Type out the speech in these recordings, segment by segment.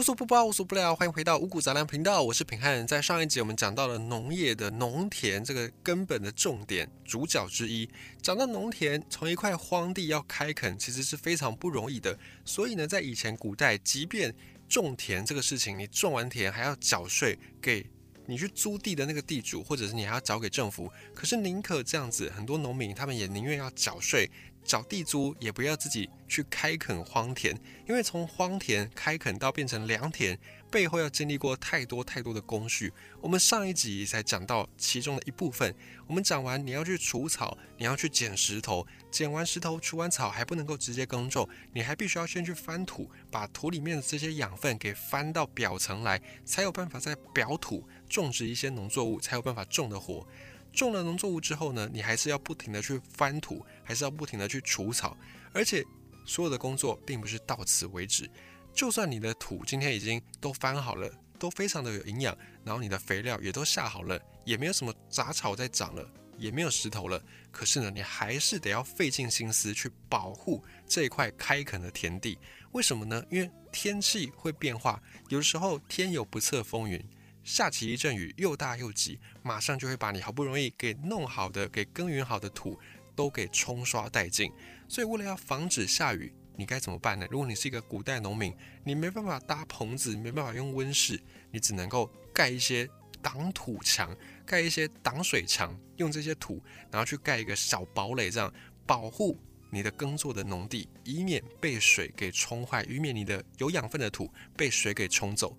无所不包，无所不聊，欢迎回到五谷杂粮频道，我是品汉。在上一集我们讲到了农业的农田这个根本的重点主角之一，讲到农田从一块荒地要开垦，其实是非常不容易的。所以呢，在以前古代，即便种田这个事情，你种完田还要缴税给你去租地的那个地主，或者是你还要缴给政府。可是宁可这样子，很多农民他们也宁愿要缴税。找地租也不要自己去开垦荒田，因为从荒田开垦到变成良田，背后要经历过太多太多的工序。我们上一集才讲到其中的一部分。我们讲完你要去除草，你要去捡石头，捡完石头除完草还不能够直接耕种，你还必须要先去翻土，把土里面的这些养分给翻到表层来，才有办法在表土种植一些农作物，才有办法种得活。种了农作物之后呢，你还是要不停的去翻土，还是要不停的去除草，而且所有的工作并不是到此为止。就算你的土今天已经都翻好了，都非常的有营养，然后你的肥料也都下好了，也没有什么杂草在长了，也没有石头了，可是呢，你还是得要费尽心思去保护这一块开垦的田地。为什么呢？因为天气会变化，有的时候天有不测风云。下起一阵雨，又大又急，马上就会把你好不容易给弄好的、给耕耘好的土都给冲刷殆尽。所以，为了要防止下雨，你该怎么办呢？如果你是一个古代农民，你没办法搭棚子，没办法用温室，你只能够盖一些挡土墙，盖一些挡水墙，用这些土，然后去盖一个小堡垒，这样保护你的耕作的农地，以免被水给冲坏，以免你的有养分的土被水给冲走。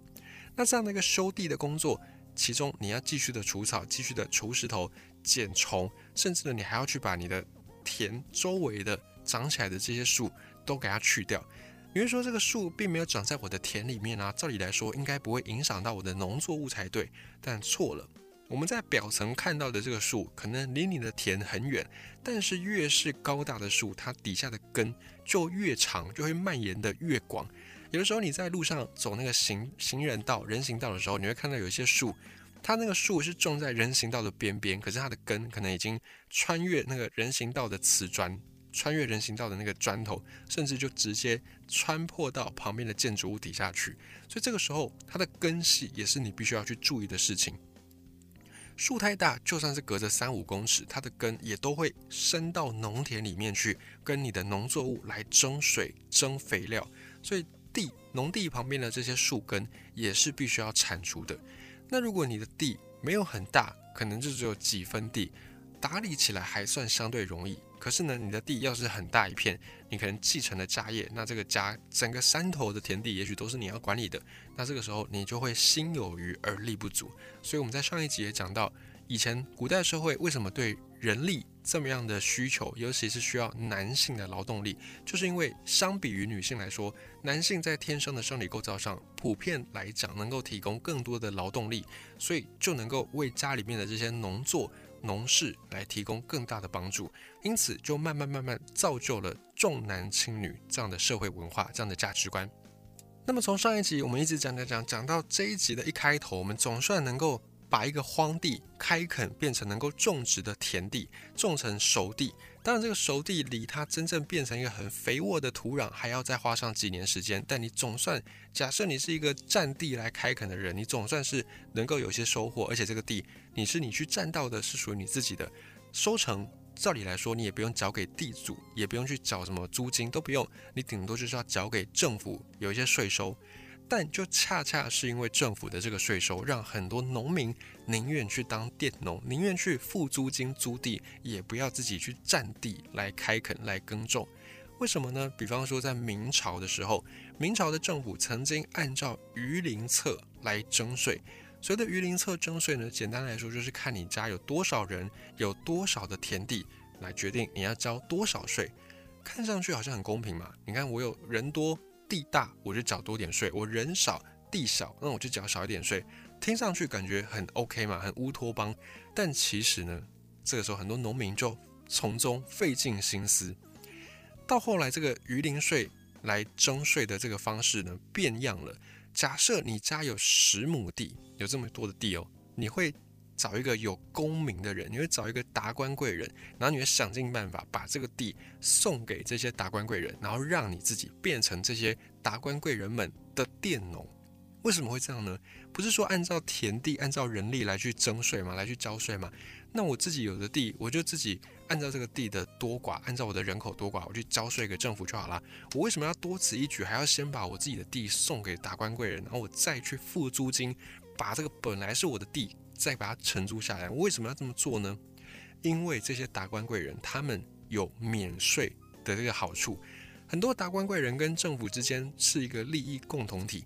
那这样的一个修地的工作，其中你要继续的除草，继续的除石头、剪虫，甚至呢，你还要去把你的田周围的长起来的这些树都给它去掉。有人说这个树并没有长在我的田里面啊，照理来说应该不会影响到我的农作物才对，但错了。我们在表层看到的这个树，可能离你的田很远，但是越是高大的树，它底下的根就越长，就会蔓延的越广。有的时候你在路上走那个行行人道、人行道的时候，你会看到有一些树，它那个树是种在人行道的边边，可是它的根可能已经穿越那个人行道的瓷砖，穿越人行道的那个砖头，甚至就直接穿破到旁边的建筑物底下去。所以这个时候，它的根系也是你必须要去注意的事情。树太大，就算是隔着三五公尺，它的根也都会伸到农田里面去，跟你的农作物来争水、争肥料。所以地农地旁边的这些树根也是必须要铲除的。那如果你的地没有很大，可能就只有几分地，打理起来还算相对容易。可是呢，你的地要是很大一片，你可能继承了家业，那这个家整个山头的田地也许都是你要管理的。那这个时候你就会心有余而力不足。所以我们在上一集也讲到，以前古代社会为什么对人力这么样的需求，尤其是需要男性的劳动力，就是因为相比于女性来说。男性在天生的生理构造上，普遍来讲能够提供更多的劳动力，所以就能够为家里面的这些农作、农事来提供更大的帮助，因此就慢慢慢慢造就了重男轻女这样的社会文化、这样的价值观。那么从上一集我们一直讲讲讲讲到这一集的一开头，我们总算能够。把一个荒地开垦变成能够种植的田地，种成熟地。当然，这个熟地离它真正变成一个很肥沃的土壤，还要再花上几年时间。但你总算，假设你是一个占地来开垦的人，你总算是能够有些收获。而且这个地，你是你去占到的，是属于你自己的。收成，照理来说，你也不用交给地主，也不用去缴什么租金，都不用。你顶多就是要缴给政府有一些税收。但就恰恰是因为政府的这个税收，让很多农民宁愿去当佃农，宁愿去付租金租地，也不要自己去占地来开垦来耕种。为什么呢？比方说在明朝的时候，明朝的政府曾经按照榆林册来征税。所谓的榆林册征税呢，简单来说就是看你家有多少人，有多少的田地，来决定你要交多少税。看上去好像很公平嘛？你看我有人多。地大我就缴多点税，我人少地少，那我就缴少一点税。听上去感觉很 OK 嘛，很乌托邦。但其实呢，这个时候很多农民就从中费尽心思。到后来，这个鱼鳞税来征税的这个方式呢，变样了。假设你家有十亩地，有这么多的地哦，你会。找一个有功名的人，你会找一个达官贵人，然后你会想尽办法把这个地送给这些达官贵人，然后让你自己变成这些达官贵人们的佃农，为什么会这样呢？不是说按照田地、按照人力来去征税吗？来去交税吗？那我自己有的地，我就自己按照这个地的多寡，按照我的人口多寡，我去交税给政府就好了。我为什么要多此一举，还要先把我自己的地送给达官贵人，然后我再去付租金，把这个本来是我的地再把它承租下来？为什么要这么做呢？因为这些达官贵人他们有免税的这个好处。很多达官贵人跟政府之间是一个利益共同体。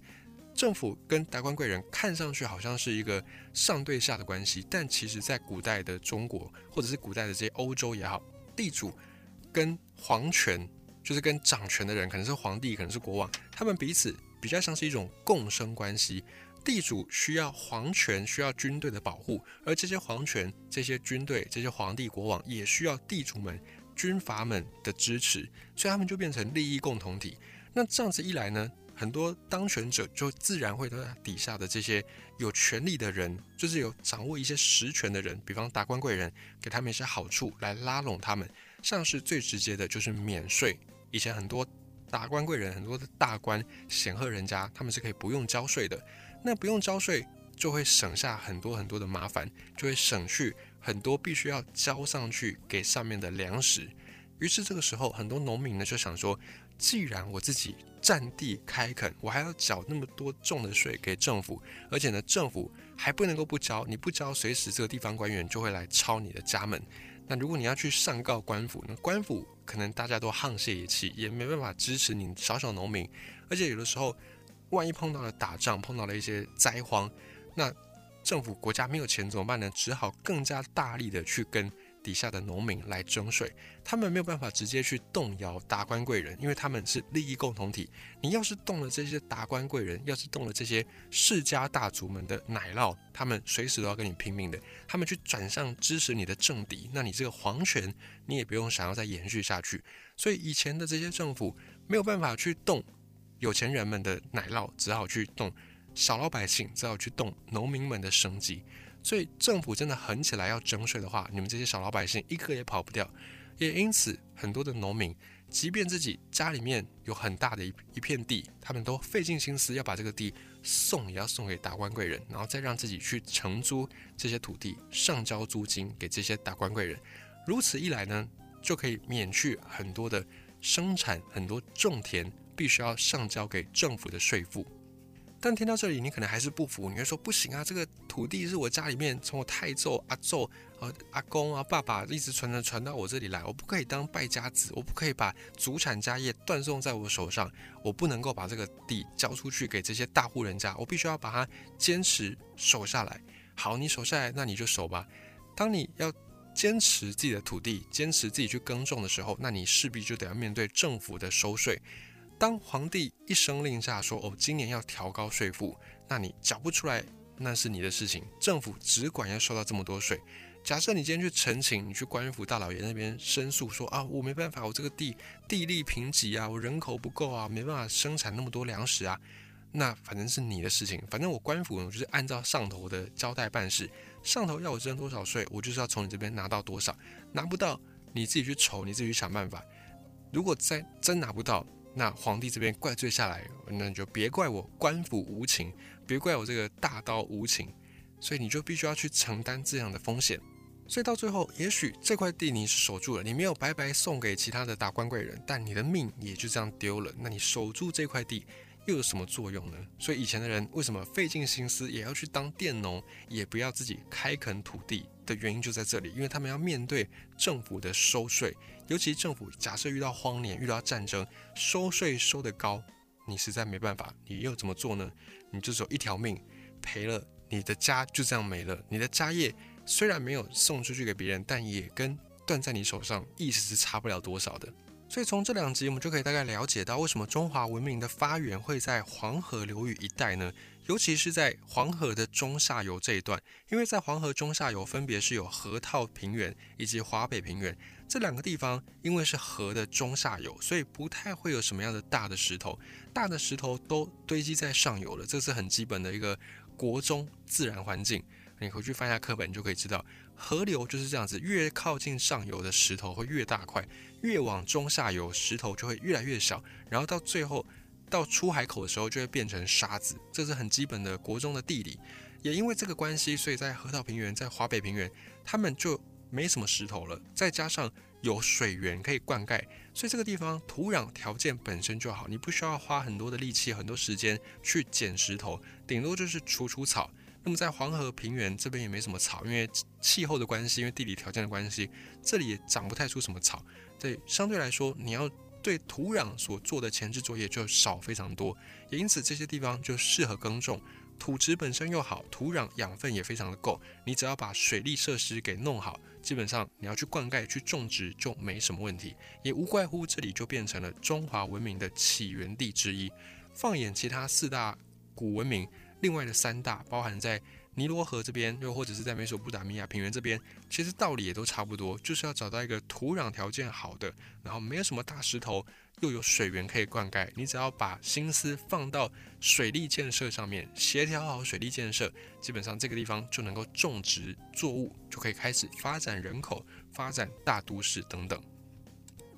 政府跟达官贵人看上去好像是一个上对下的关系，但其实，在古代的中国，或者是古代的这些欧洲也好，地主跟皇权，就是跟掌权的人，可能是皇帝，可能是国王，他们彼此比较像是一种共生关系。地主需要皇权，需要军队的保护，而这些皇权、这些军队、这些皇帝、国王也需要地主们、军阀们的支持，所以他们就变成利益共同体。那这样子一来呢？很多当权者就自然会对底下的这些有权力的人，就是有掌握一些实权的人，比方达官贵人，给他们一些好处来拉拢他们。像是最直接的就是免税。以前很多达官贵人，很多的大官显赫人家，他们是可以不用交税的。那不用交税，就会省下很多很多的麻烦，就会省去很多必须要交上去给上面的粮食。于是这个时候，很多农民呢就想说。既然我自己占地开垦，我还要缴那么多重的税给政府，而且呢，政府还不能够不交，你不交，随时这个地方官员就会来抄你的家门。那如果你要去上告官府，那官府可能大家都沆瀣一气，也没办法支持你小小农民。而且有的时候，万一碰到了打仗，碰到了一些灾荒，那政府国家没有钱怎么办呢？只好更加大力的去跟。底下的农民来征税，他们没有办法直接去动摇达官贵人，因为他们是利益共同体。你要是动了这些达官贵人，要是动了这些世家大族们的奶酪，他们随时都要跟你拼命的。他们去转向支持你的政敌，那你这个皇权你也不用想要再延续下去。所以以前的这些政府没有办法去动有钱人们的奶酪，只好去动小老百姓，只好去动农民们的生计。所以政府真的狠起来要征税的话，你们这些小老百姓一个也跑不掉。也因此，很多的农民，即便自己家里面有很大的一一片地，他们都费尽心思要把这个地送，也要送给达官贵人，然后再让自己去承租这些土地，上交租金给这些达官贵人。如此一来呢，就可以免去很多的生产，很多种田必须要上交给政府的税负。但听到这里，你可能还是不服，你会说不行啊，这个土地是我家里面从我太祖、阿祖、呃阿公啊、爸爸一直传传传到我这里来，我不可以当败家子，我不可以把祖产家业断送在我手上，我不能够把这个地交出去给这些大户人家，我必须要把它坚持守下来。好，你守下来，那你就守吧。当你要坚持自己的土地，坚持自己去耕种的时候，那你势必就得要面对政府的收税。当皇帝一声令下说：“哦，今年要调高税负，那你缴不出来，那是你的事情。政府只管要收到这么多税。假设你今天去陈情，你去官府大老爷那边申诉说啊，我没办法，我这个地地利贫瘠啊，我人口不够啊，没办法生产那么多粮食啊，那反正是你的事情。反正我官府我就是按照上头的交代办事，上头要我征多少税，我就是要从你这边拿到多少，拿不到你自己去筹，你自己去想办法。如果再真拿不到，那皇帝这边怪罪下来，那你就别怪我官府无情，别怪我这个大刀无情，所以你就必须要去承担这样的风险。所以到最后，也许这块地你是守住了，你没有白白送给其他的达官贵人，但你的命也就这样丢了。那你守住这块地又有什么作用呢？所以以前的人为什么费尽心思也要去当佃农，也不要自己开垦土地的原因就在这里，因为他们要面对政府的收税。尤其政府假设遇到荒年、遇到战争，收税收得高，你实在没办法，你又怎么做呢？你就只有一条命，赔了你的家就这样没了。你的家业虽然没有送出去给别人，但也跟断在你手上，意思是差不了多少的。所以从这两集，我们就可以大概了解到，为什么中华文明的发源会在黄河流域一带呢？尤其是在黄河的中下游这一段，因为在黄河中下游分别是有河套平原以及华北平原。这两个地方因为是河的中下游，所以不太会有什么样的大的石头，大的石头都堆积在上游了。这是很基本的一个国中自然环境。你回去翻一下课本，你就可以知道，河流就是这样子，越靠近上游的石头会越大块，越往中下游石头就会越来越小，然后到最后到出海口的时候就会变成沙子，这是很基本的国中的地理。也因为这个关系，所以在河套平原、在华北平原，他们就没什么石头了。再加上有水源可以灌溉，所以这个地方土壤条件本身就好，你不需要花很多的力气、很多时间去捡石头，顶多就是除除草。那么在黄河平原这边也没什么草，因为气候的关系，因为地理条件的关系，这里也长不太出什么草。对，相对来说，你要对土壤所做的前置作业就少非常多，也因此这些地方就适合耕种。土质本身又好，土壤养分也非常的够，你只要把水利设施给弄好，基本上你要去灌溉、去种植就没什么问题。也无怪乎这里就变成了中华文明的起源地之一。放眼其他四大古文明，另外的三大包含在。尼罗河这边，又或者是在美索不达米亚平原这边，其实道理也都差不多，就是要找到一个土壤条件好的，然后没有什么大石头，又有水源可以灌溉。你只要把心思放到水利建设上面，协调好水利建设，基本上这个地方就能够种植作物，就可以开始发展人口、发展大都市等等。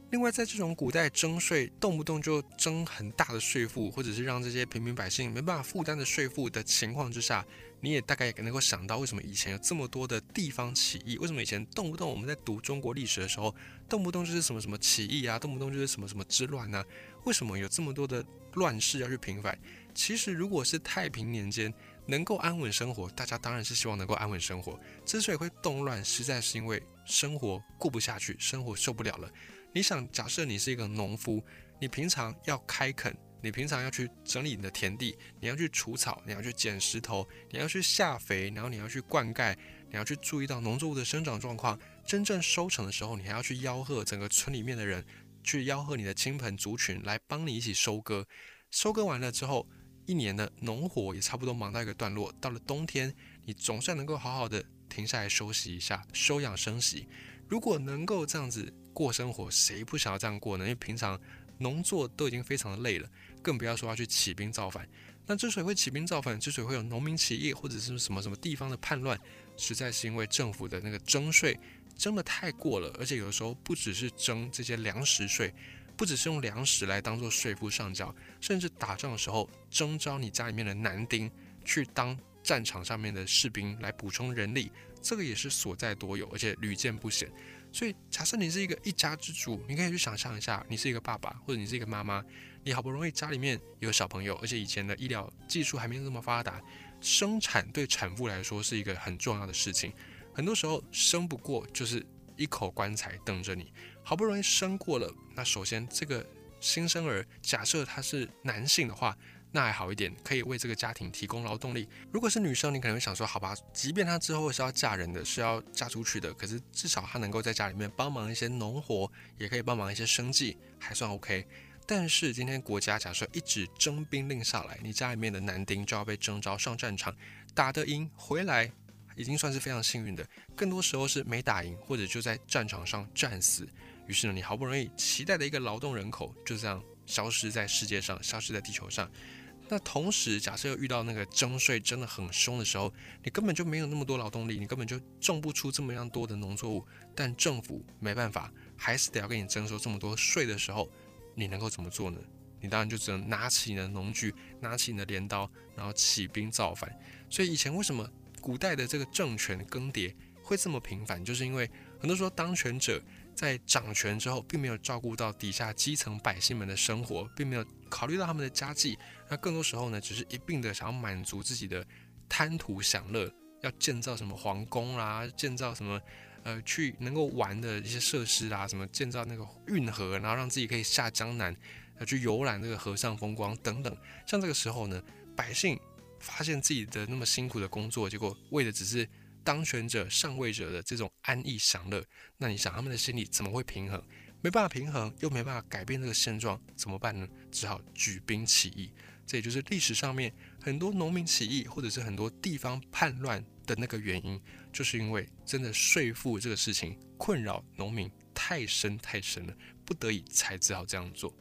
另外，在这种古代征税，动不动就征很大的税负，或者是让这些平民百姓没办法负担的税负的情况之下，你也大概也能够想到，为什么以前有这么多的地方起义？为什么以前动不动我们在读中国历史的时候，动不动就是什么什么起义啊，动不动就是什么什么之乱呢？为什么有这么多的乱世要去平反？其实，如果是太平年间能够安稳生活，大家当然是希望能够安稳生活。之所以会动乱，实在是因为生活过不下去，生活受不了了。你想，假设你是一个农夫，你平常要开垦，你平常要去整理你的田地，你要去除草，你要去捡石头，你要去下肥，然后你要去灌溉，你要去注意到农作物的生长状况。真正收成的时候，你还要去吆喝整个村里面的人，去吆喝你的亲朋族群来帮你一起收割。收割完了之后，一年的农活也差不多忙到一个段落。到了冬天，你总算能够好好的停下来休息一下，休养生息。如果能够这样子。过生活，谁不想要这样过呢？因为平常农作都已经非常的累了，更不要说要去起兵造反。那之所以会起兵造反，之所以会有农民起义或者是什么什么地方的叛乱，实在是因为政府的那个征税征的太过了，而且有的时候不只是征这些粮食税，不只是用粮食来当做税负上缴，甚至打仗的时候征召你家里面的男丁去当战场上面的士兵来补充人力，这个也是所在多有，而且屡见不鲜。所以，假设你是一个一家之主，你可以去想象一下，你是一个爸爸或者你是一个妈妈，你好不容易家里面有小朋友，而且以前的医疗技术还没有那么发达，生产对产妇来说是一个很重要的事情。很多时候生不过就是一口棺材等着你。好不容易生过了，那首先这个新生儿，假设他是男性的话。那还好一点，可以为这个家庭提供劳动力。如果是女生，你可能会想说，好吧，即便她之后是要嫁人的，是要嫁出去的，可是至少她能够在家里面帮忙一些农活，也可以帮忙一些生计，还算 OK。但是今天国家假设一纸征兵令下来，你家里面的男丁就要被征召上战场，打得赢回来，已经算是非常幸运的。更多时候是没打赢，或者就在战场上战死。于是呢，你好不容易期待的一个劳动人口，就这样消失在世界上，消失在地球上。那同时，假设又遇到那个征税真的很凶的时候，你根本就没有那么多劳动力，你根本就种不出这么样多的农作物。但政府没办法，还是得要给你征收这么多税的时候，你能够怎么做呢？你当然就只能拿起你的农具，拿起你的镰刀，然后起兵造反。所以以前为什么古代的这个政权更迭会这么频繁，就是因为很多时候当权者。在掌权之后，并没有照顾到底下基层百姓们的生活，并没有考虑到他们的家计。那更多时候呢，只是一并的想要满足自己的贪图享乐，要建造什么皇宫啦，建造什么呃去能够玩的一些设施啊，什么建造那个运河，然后让自己可以下江南，要去游览这个河上风光等等。像这个时候呢，百姓发现自己的那么辛苦的工作，结果为的只是。当权者、上位者的这种安逸享乐，那你想他们的心理怎么会平衡？没办法平衡，又没办法改变这个现状，怎么办呢？只好举兵起义。这也就是历史上面很多农民起义，或者是很多地方叛乱的那个原因，就是因为真的税赋这个事情困扰农民太深太深了，不得已才只好这样做。